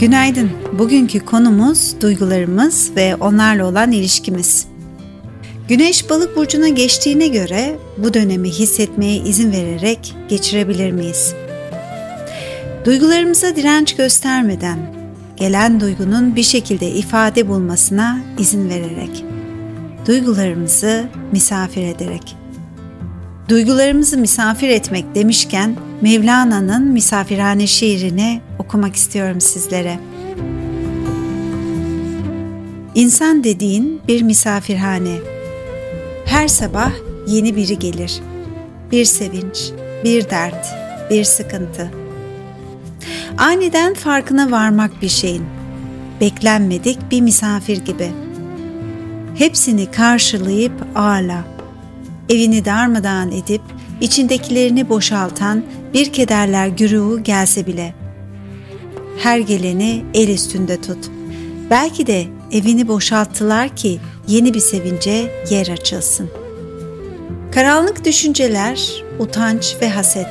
Günaydın. Bugünkü konumuz duygularımız ve onlarla olan ilişkimiz. Güneş balık burcuna geçtiğine göre bu dönemi hissetmeye izin vererek geçirebilir miyiz? Duygularımıza direnç göstermeden, gelen duygunun bir şekilde ifade bulmasına izin vererek, duygularımızı misafir ederek. Duygularımızı misafir etmek demişken Mevlana'nın misafirhane şiirini okumak istiyorum sizlere. İnsan dediğin bir misafirhane. Her sabah yeni biri gelir. Bir sevinç, bir dert, bir sıkıntı. Aniden farkına varmak bir şeyin. Beklenmedik bir misafir gibi. Hepsini karşılayıp ağırla. Evini darmadağın edip içindekilerini boşaltan bir kederler güruhu gelse bile. Her geleni el üstünde tut. Belki de evini boşalttılar ki yeni bir sevince yer açılsın. Karanlık düşünceler, utanç ve haset.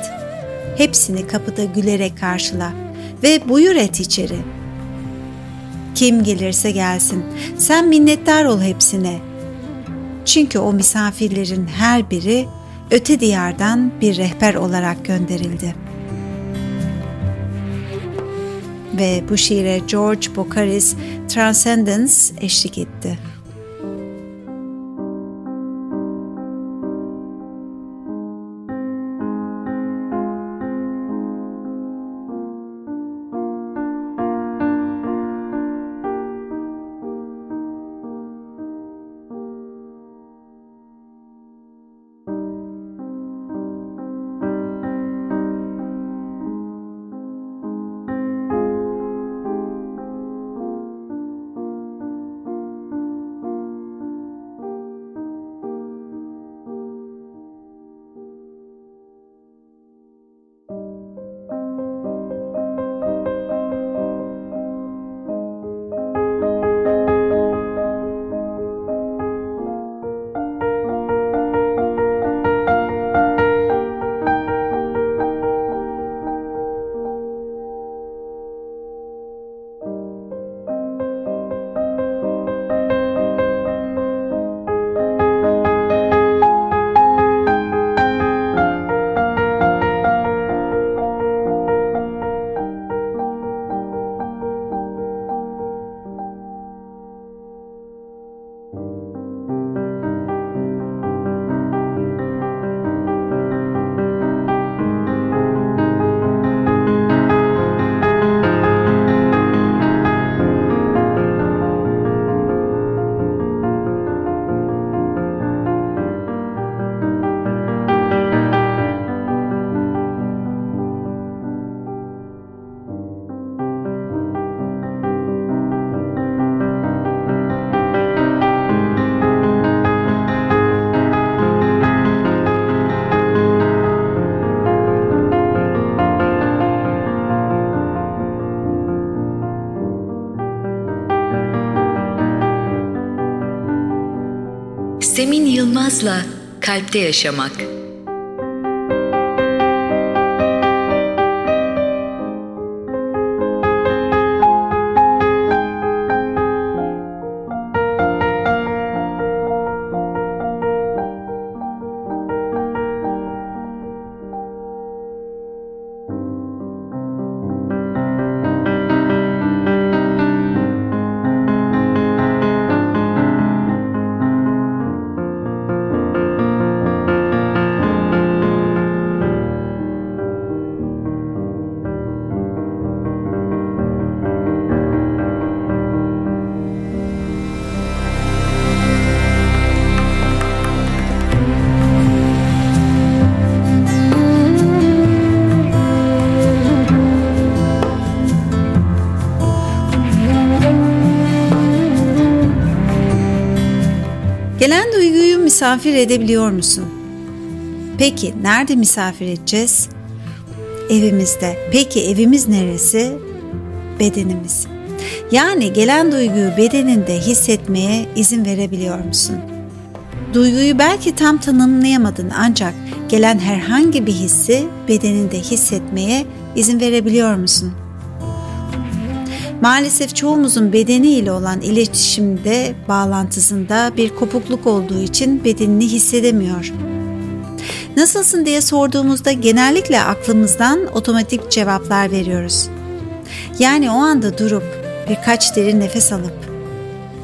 Hepsini kapıda gülerek karşıla ve buyur et içeri. Kim gelirse gelsin, sen minnettar ol hepsine. Çünkü o misafirlerin her biri öte diyardan bir rehber olarak gönderildi. Ve bu şiire George Bocaris Transcendence eşlik etti. Kalpte Yaşamak misafir edebiliyor musun? Peki nerede misafir edeceğiz? Evimizde. Peki evimiz neresi? Bedenimiz. Yani gelen duyguyu bedeninde hissetmeye izin verebiliyor musun? Duyguyu belki tam tanımlayamadın ancak gelen herhangi bir hissi bedeninde hissetmeye izin verebiliyor musun? Maalesef çoğumuzun bedeniyle olan iletişimde, bağlantısında bir kopukluk olduğu için bedenini hissedemiyor. Nasılsın diye sorduğumuzda genellikle aklımızdan otomatik cevaplar veriyoruz. Yani o anda durup birkaç derin nefes alıp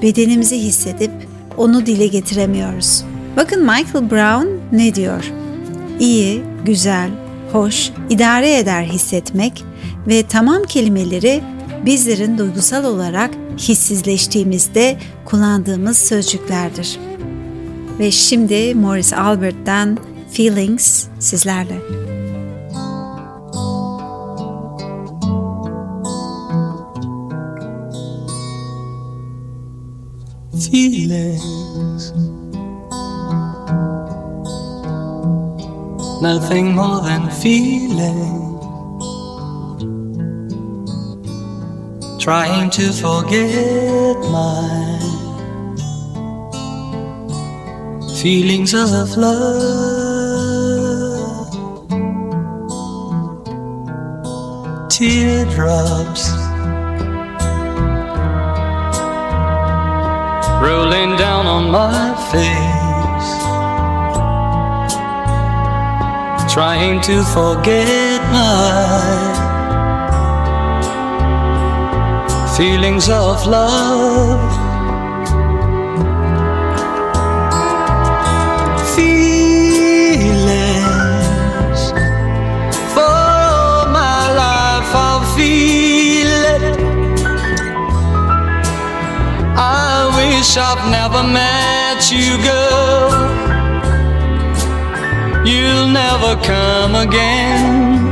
bedenimizi hissedip onu dile getiremiyoruz. Bakın Michael Brown ne diyor? İyi, güzel, hoş, idare eder hissetmek ve tamam kelimeleri bizlerin duygusal olarak hissizleştiğimizde kullandığımız sözcüklerdir. Ve şimdi Morris Albert'ten Feelings sizlerle. Feelings Nothing more than feeling trying to forget my feelings of love. Teardrops rolling down on my face, trying to forget my feelings of love. Feelings for all my life, I'll feel it. I wish I've never met you, girl. You'll never come again.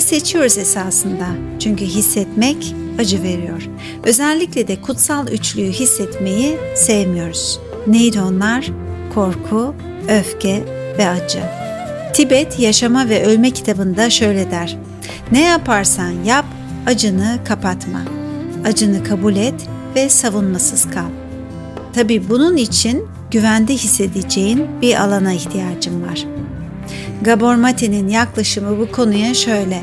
Sessizleştirmeyi seçiyoruz esasında. Çünkü hissetmek acı veriyor. Özellikle de kutsal üçlüyü hissetmeyi sevmiyoruz. Neydi onlar? Korku, öfke ve acı. Tibet Yaşama ve Ölme kitabında şöyle der. Ne yaparsan yap, acını kapatma. Acını kabul et ve savunmasız kal. Tabi bunun için güvende hissedeceğin bir alana ihtiyacın var. Gabor Mate'nin yaklaşımı bu konuya şöyle.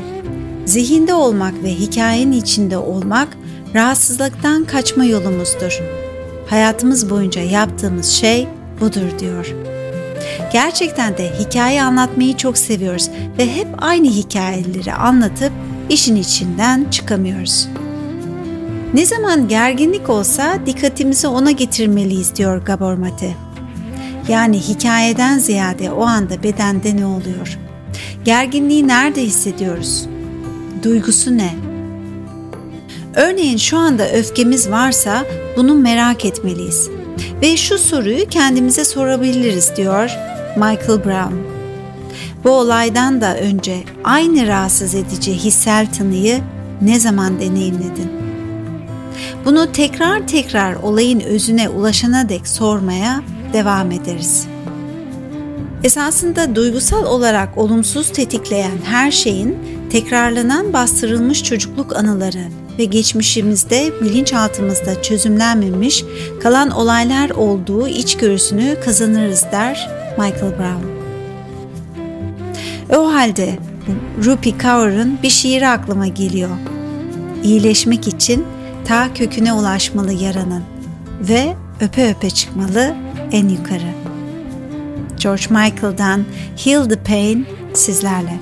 Zihinde olmak ve hikayenin içinde olmak rahatsızlıktan kaçma yolumuzdur. Hayatımız boyunca yaptığımız şey budur diyor. Gerçekten de hikaye anlatmayı çok seviyoruz ve hep aynı hikayeleri anlatıp işin içinden çıkamıyoruz. Ne zaman gerginlik olsa dikkatimizi ona getirmeliyiz diyor Gabor Mate. Yani hikayeden ziyade o anda bedende ne oluyor? Gerginliği nerede hissediyoruz? Duygusu ne? Örneğin şu anda öfkemiz varsa bunu merak etmeliyiz. Ve şu soruyu kendimize sorabiliriz diyor Michael Brown. Bu olaydan da önce aynı rahatsız edici hissel tınıyı ne zaman deneyimledin? Bunu tekrar tekrar olayın özüne ulaşana dek sormaya devam ederiz. Esasında duygusal olarak olumsuz tetikleyen her şeyin tekrarlanan bastırılmış çocukluk anıları ve geçmişimizde bilinçaltımızda çözümlenmemiş kalan olaylar olduğu içgörüsünü kazanırız der Michael Brown. O halde Rupi Kaur'un bir şiiri aklıma geliyor. İyileşmek için ta köküne ulaşmalı yaranın ve öpe öpe çıkmalı en yukarı. George Michael'dan Heal the Pain sizlerle.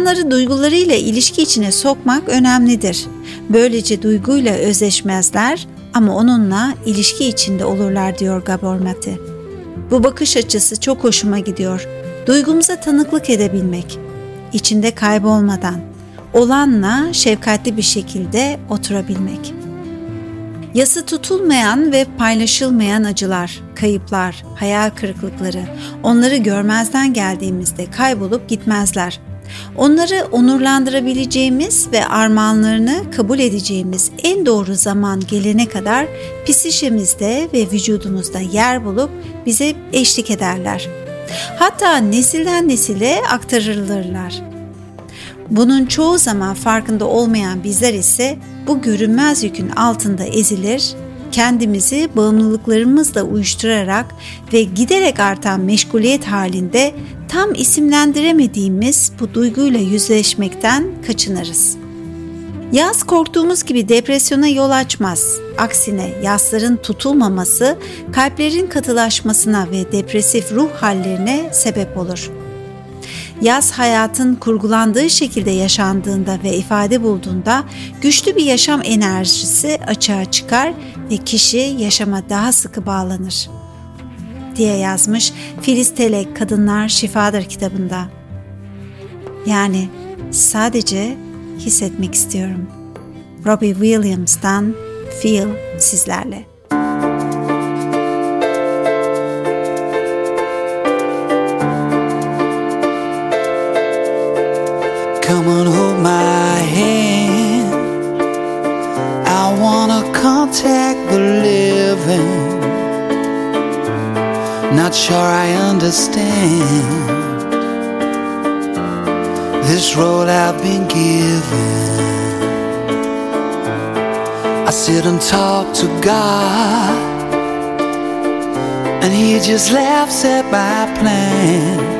İnsanları duygularıyla ilişki içine sokmak önemlidir. Böylece duyguyla özleşmezler ama onunla ilişki içinde olurlar diyor Gabor Mate. Bu bakış açısı çok hoşuma gidiyor. Duygumuza tanıklık edebilmek, içinde kaybolmadan, olanla şefkatli bir şekilde oturabilmek. Yası tutulmayan ve paylaşılmayan acılar, kayıplar, hayal kırıklıkları onları görmezden geldiğimizde kaybolup gitmezler. Onları onurlandırabileceğimiz ve armağanlarını kabul edeceğimiz en doğru zaman gelene kadar psişemizde ve vücudumuzda yer bulup bize eşlik ederler. Hatta nesilden nesile aktarılırlar. Bunun çoğu zaman farkında olmayan bizler ise bu görünmez yükün altında ezilir, kendimizi bağımlılıklarımızla uyuşturarak ve giderek artan meşguliyet halinde tam isimlendiremediğimiz bu duyguyla yüzleşmekten kaçınırız. Yaz korktuğumuz gibi depresyona yol açmaz. Aksine yasların tutulmaması kalplerin katılaşmasına ve depresif ruh hallerine sebep olur. Yaz hayatın kurgulandığı şekilde yaşandığında ve ifade bulduğunda güçlü bir yaşam enerjisi açığa çıkar ve kişi yaşama daha sıkı bağlanır diye yazmış Filiz Telek Kadınlar Şifadır kitabında. Yani sadece hissetmek istiyorum. Robbie Williams'tan Feel sizlerle. Come and hold my hand. I wanna contact the living. Not sure I understand this role I've been given. I sit and talk to God, and He just laughs at my plans.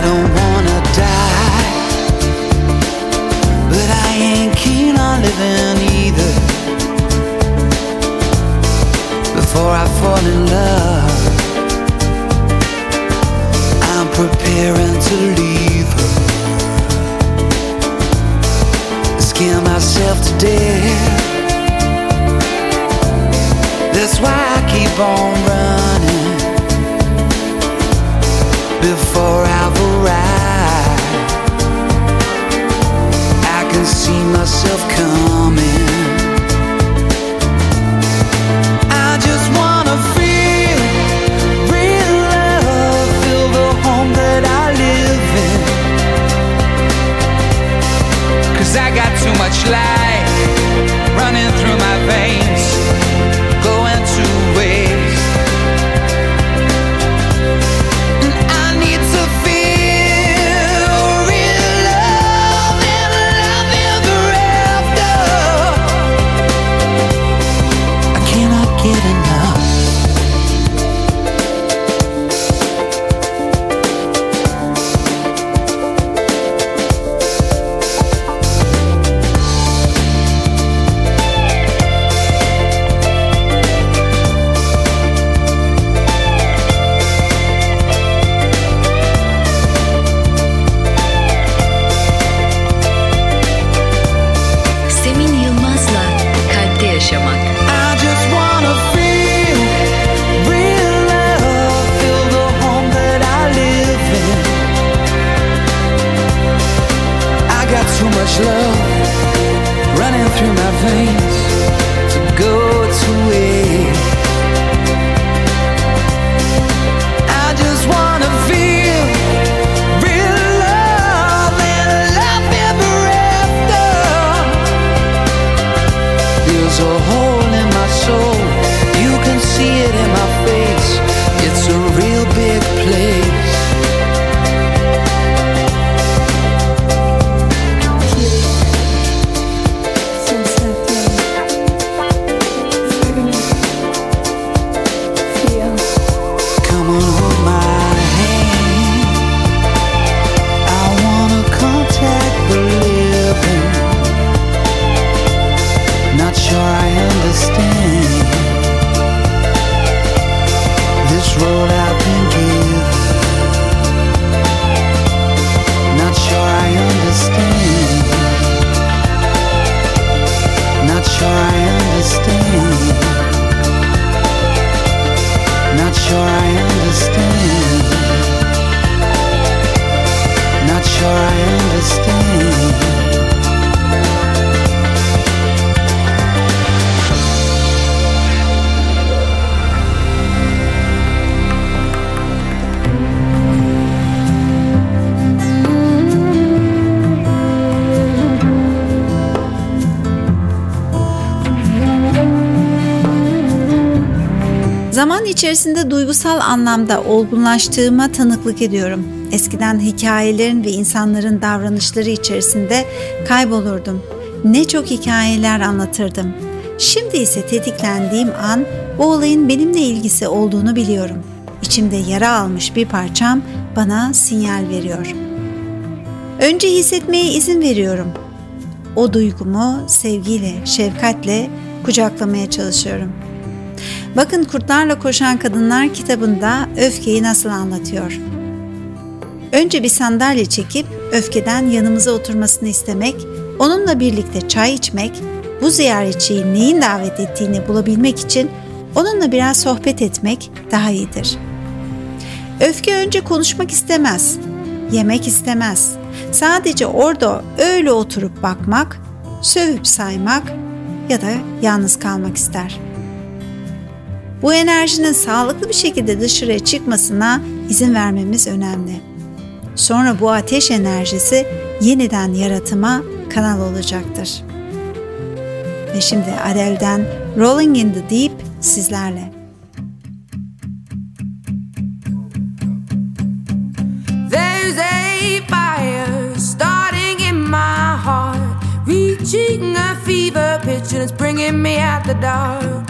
Don't wanna die, but I ain't keen on living either before I fall in love. I'm preparing to leave her. Scare myself to death. That's why I keep on running before I've see myself coming. I just wanna feel real love, feel the home that I live in. Cause I got too much light running through my içerisinde duygusal anlamda olgunlaştığıma tanıklık ediyorum. Eskiden hikayelerin ve insanların davranışları içerisinde kaybolurdum. Ne çok hikayeler anlatırdım. Şimdi ise tetiklendiğim an bu olayın benimle ilgisi olduğunu biliyorum. İçimde yara almış bir parçam bana sinyal veriyor. Önce hissetmeye izin veriyorum. O duygumu sevgiyle, şefkatle kucaklamaya çalışıyorum. Bakın Kurtlarla Koşan Kadınlar kitabında öfkeyi nasıl anlatıyor. Önce bir sandalye çekip öfkeden yanımıza oturmasını istemek, onunla birlikte çay içmek, bu ziyaretçiyi neyin davet ettiğini bulabilmek için onunla biraz sohbet etmek daha iyidir. Öfke önce konuşmak istemez, yemek istemez. Sadece orada öyle oturup bakmak, sövüp saymak ya da yalnız kalmak ister. Bu enerjinin sağlıklı bir şekilde dışarıya çıkmasına izin vermemiz önemli. Sonra bu ateş enerjisi yeniden yaratıma kanal olacaktır. Ve şimdi Adele'den Rolling in the Deep sizlerle. There's a fire starting in my heart, reaching a fever pitch, and it's bringing me out the dark.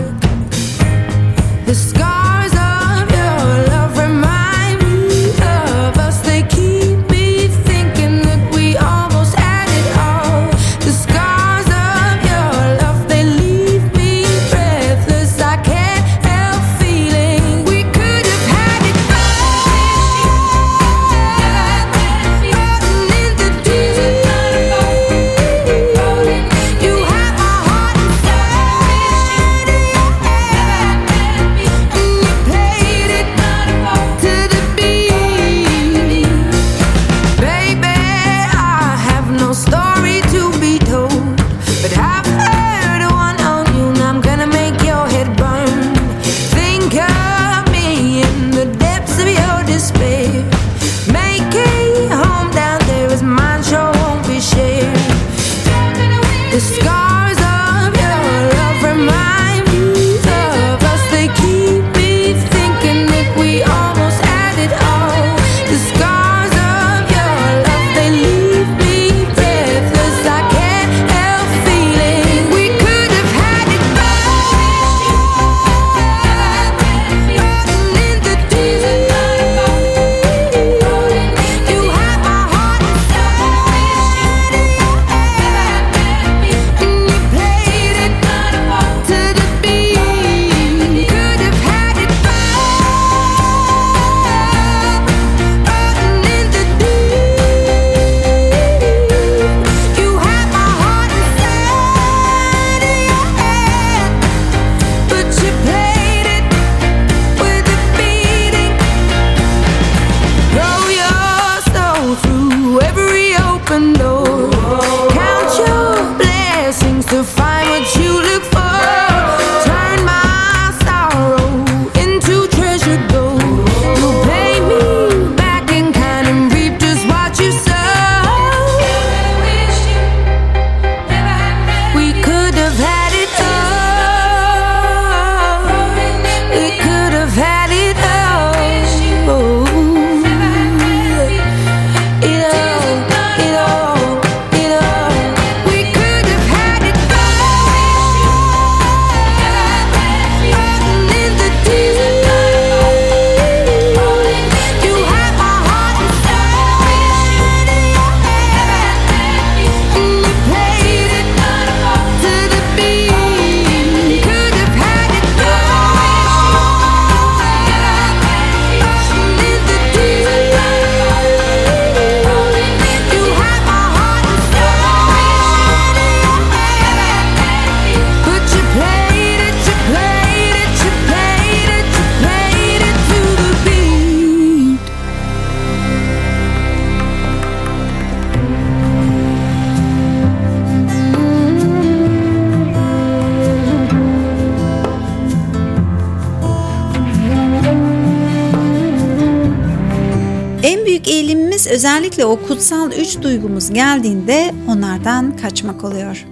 Özellikle o kutsal üç duygumuz geldiğinde onlardan kaçmak oluyor.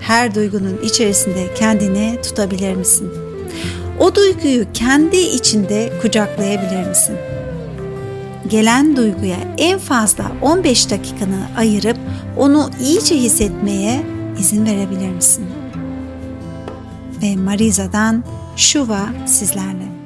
Her duygunun içerisinde kendini tutabilir misin? O duyguyu kendi içinde kucaklayabilir misin? Gelen duyguya en fazla 15 dakikanı ayırıp onu iyice hissetmeye izin verebilir misin? Ve Mariza'dan Şuva sizlerle.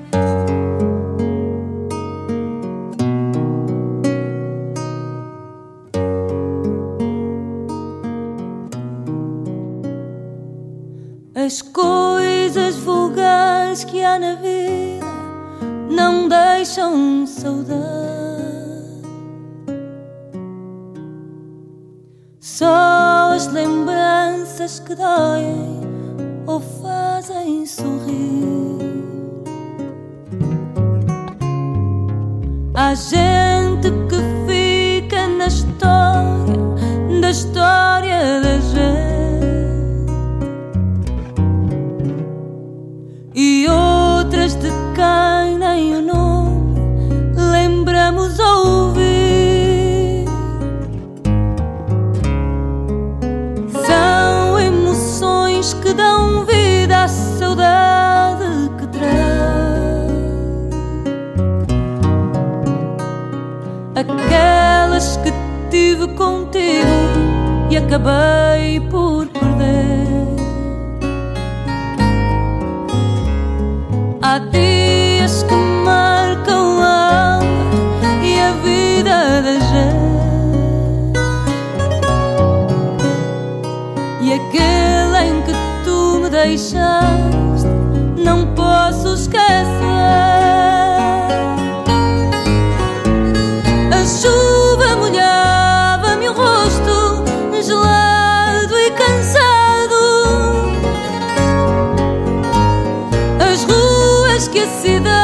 As coisas vulgares que há na vida não deixam saudade. Só as lembranças que doem ou fazem sorrir. Há gente e acabei por müzik,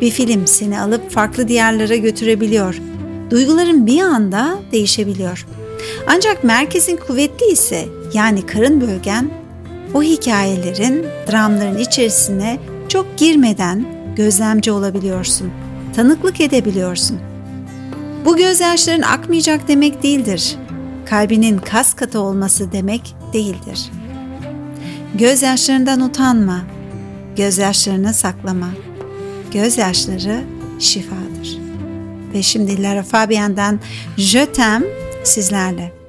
bir film seni alıp farklı diyarlara götürebiliyor. Duyguların bir anda değişebiliyor. Ancak merkezin kuvvetli ise yani karın bölgen o hikayelerin, dramların içerisine çok girmeden gözlemci olabiliyorsun. Tanıklık edebiliyorsun. Bu gözyaşların akmayacak demek değildir. Kalbinin kas katı olması demek değildir. Gözyaşlarından utanma, gözyaşlarını saklama.'' gözyaşları şifadır. Ve şimdi Lara Fabian'dan Jötem sizlerle.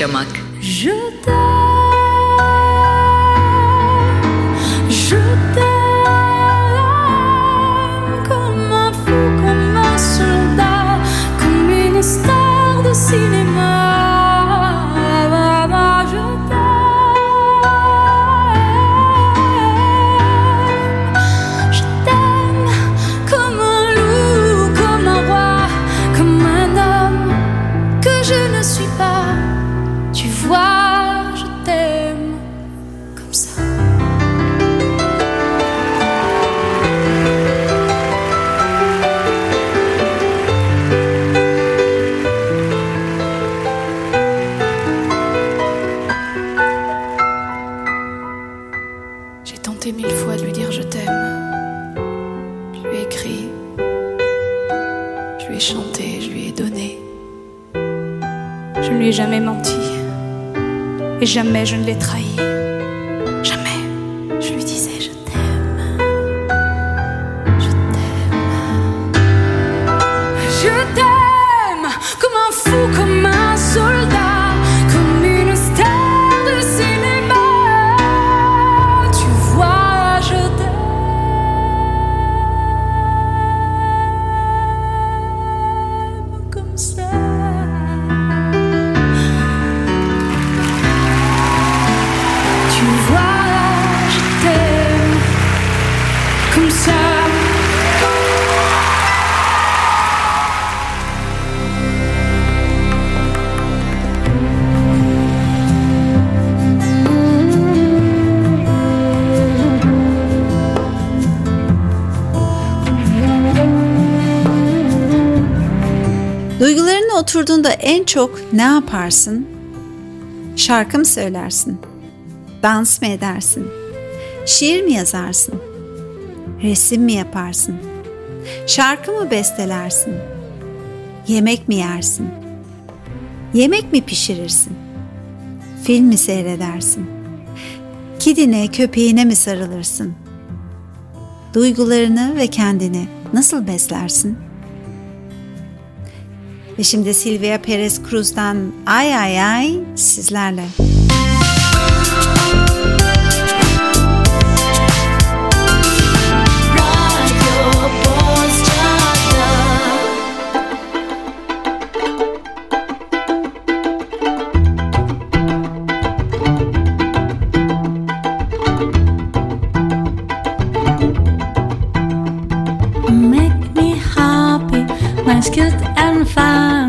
chama jamais je ne les trahirai. Oturduğunda en çok ne yaparsın? Şarkı mı söylersin? Dans mı edersin? Şiir mi yazarsın? Resim mi yaparsın? Şarkı mı bestelersin? Yemek mi yersin? Yemek mi pişirirsin? Film mi seyredersin? Kedine, köpeğine mi sarılırsın? Duygularını ve kendini nasıl beslersin? Ve şimdi Silvia Perez Cruz'dan Ay Ay Ay sizlerle. Make Good and fun.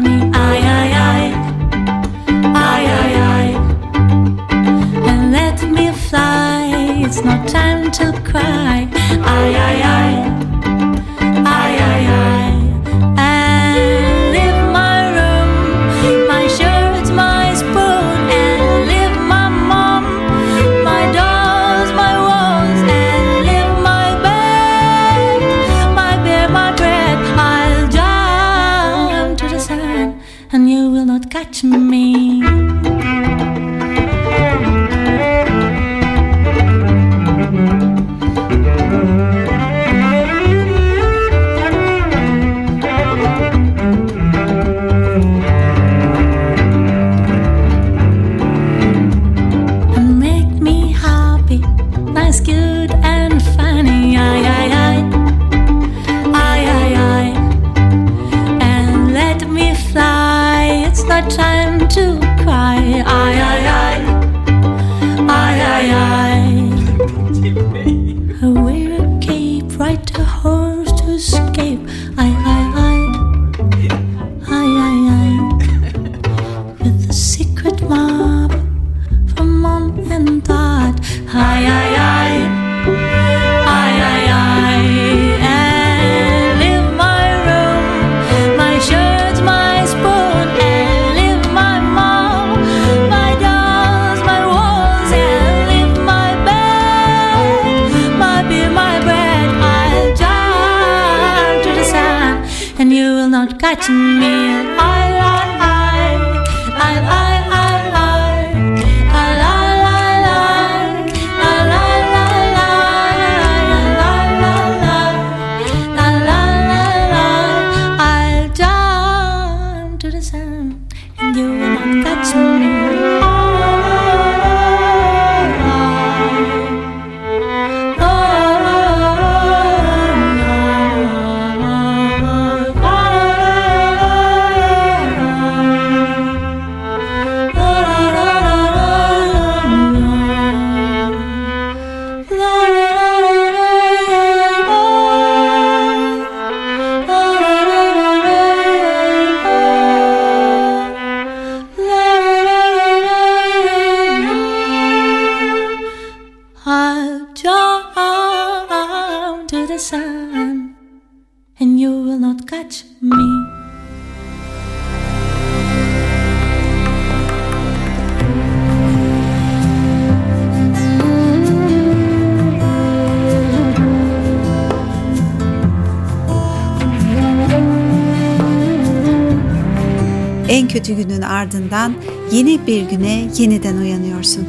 Kötü günün ardından yeni bir güne yeniden uyanıyorsun.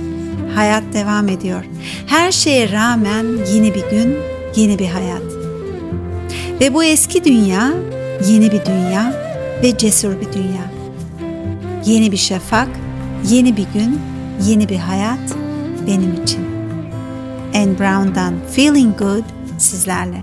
Hayat devam ediyor. Her şeye rağmen yeni bir gün, yeni bir hayat. Ve bu eski dünya yeni bir dünya ve cesur bir dünya. Yeni bir şafak, yeni bir gün, yeni bir hayat benim için. Anne Brown'dan Feeling Good sizlerle.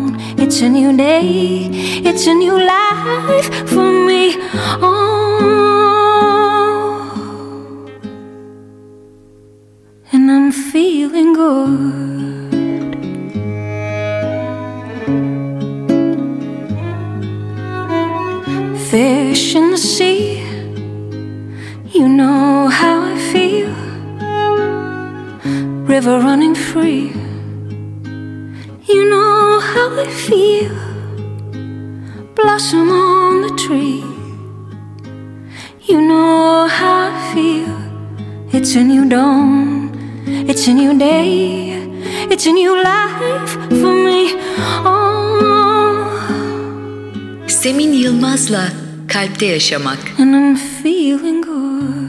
it's a new day, it's a new life for me. Oh, and I'm feeling good. Fish in the sea, you know how I feel. River running free, I feel. Blossom on the tree, you know how I feel. It's a new dawn, it's a new day, it's a new life for me. Oh, Semin Yılmaz'la Kalpte Yaşamak. and I'm feeling good.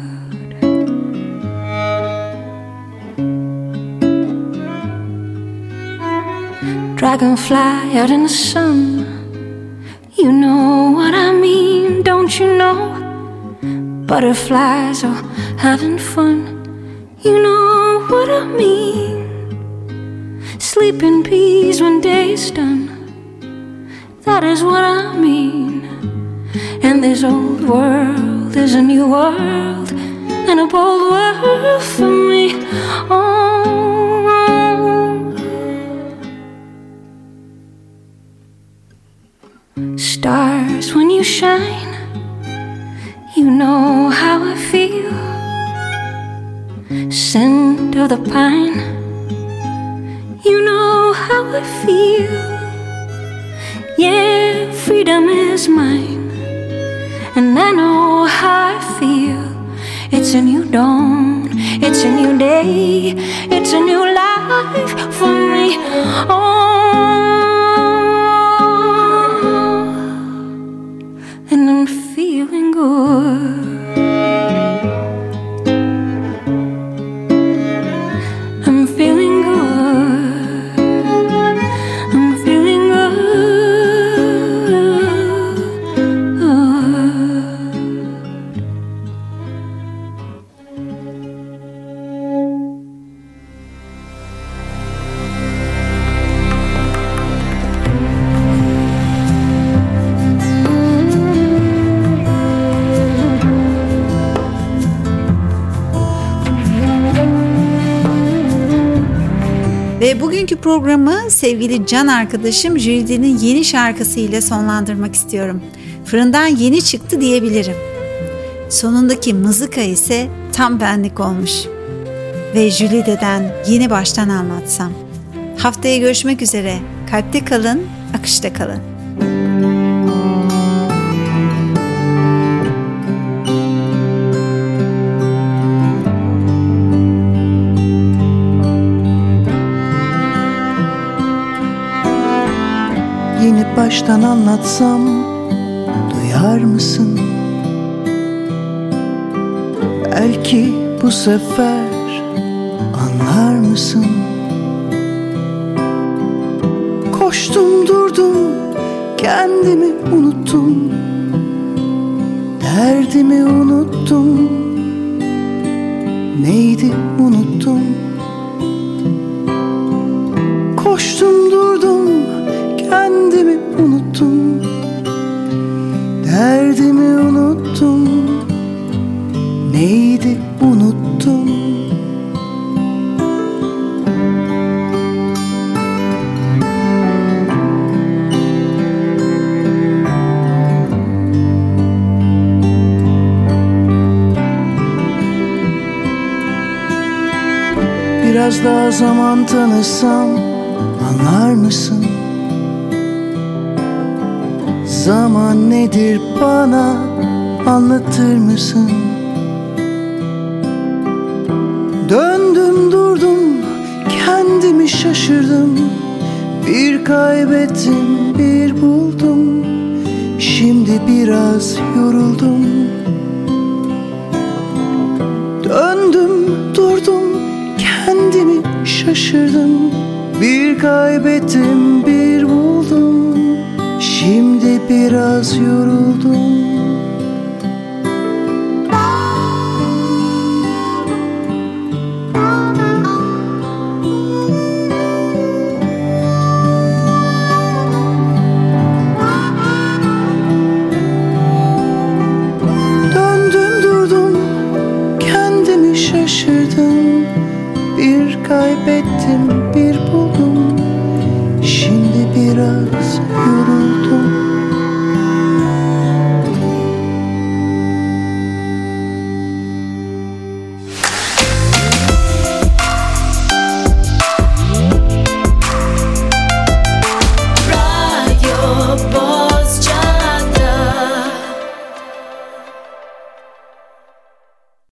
Dragonfly out in the sun. You know what I mean, don't you know? Butterflies are having fun. You know what I mean. Sleeping peas when day's done. That is what I mean. And this old world is a new world and a bold world for me. Oh, stars when you shine, you know how I feel. Scent of the pine, you know how I feel. Yeah, freedom is mine, and I know how I feel. It's a new dawn, it's a new day, it's a new life for me. Oh, and I'm feeling good. Bugünkü programı sevgili can arkadaşım Jüride'nin yeni şarkısıyla sonlandırmak istiyorum. Fırından yeni çıktı diyebilirim. Sonundaki mızıka ise tam benlik olmuş. Ve Jülide'den yeni baştan anlatsam. Haftaya görüşmek üzere. Kalpte kalın, akışta kalın. Baştan anlatsam duyar mısın? Belki bu sefer anlar mısın? Koştum durdum kendimi unuttum Derdimi unuttum Neydi unuttum unuttum. Derdimi unuttum. Neydi unuttum? Biraz daha zaman tanısam anlar mısın? Zaman nedir bana? Anlatır mısın? Döndüm durdum kendimi şaşırdım. Bir kaybettim bir buldum. Şimdi biraz yoruldum. Döndüm durdum kendimi şaşırdım. Bir kaybettim bir Şimdi biraz yoruldum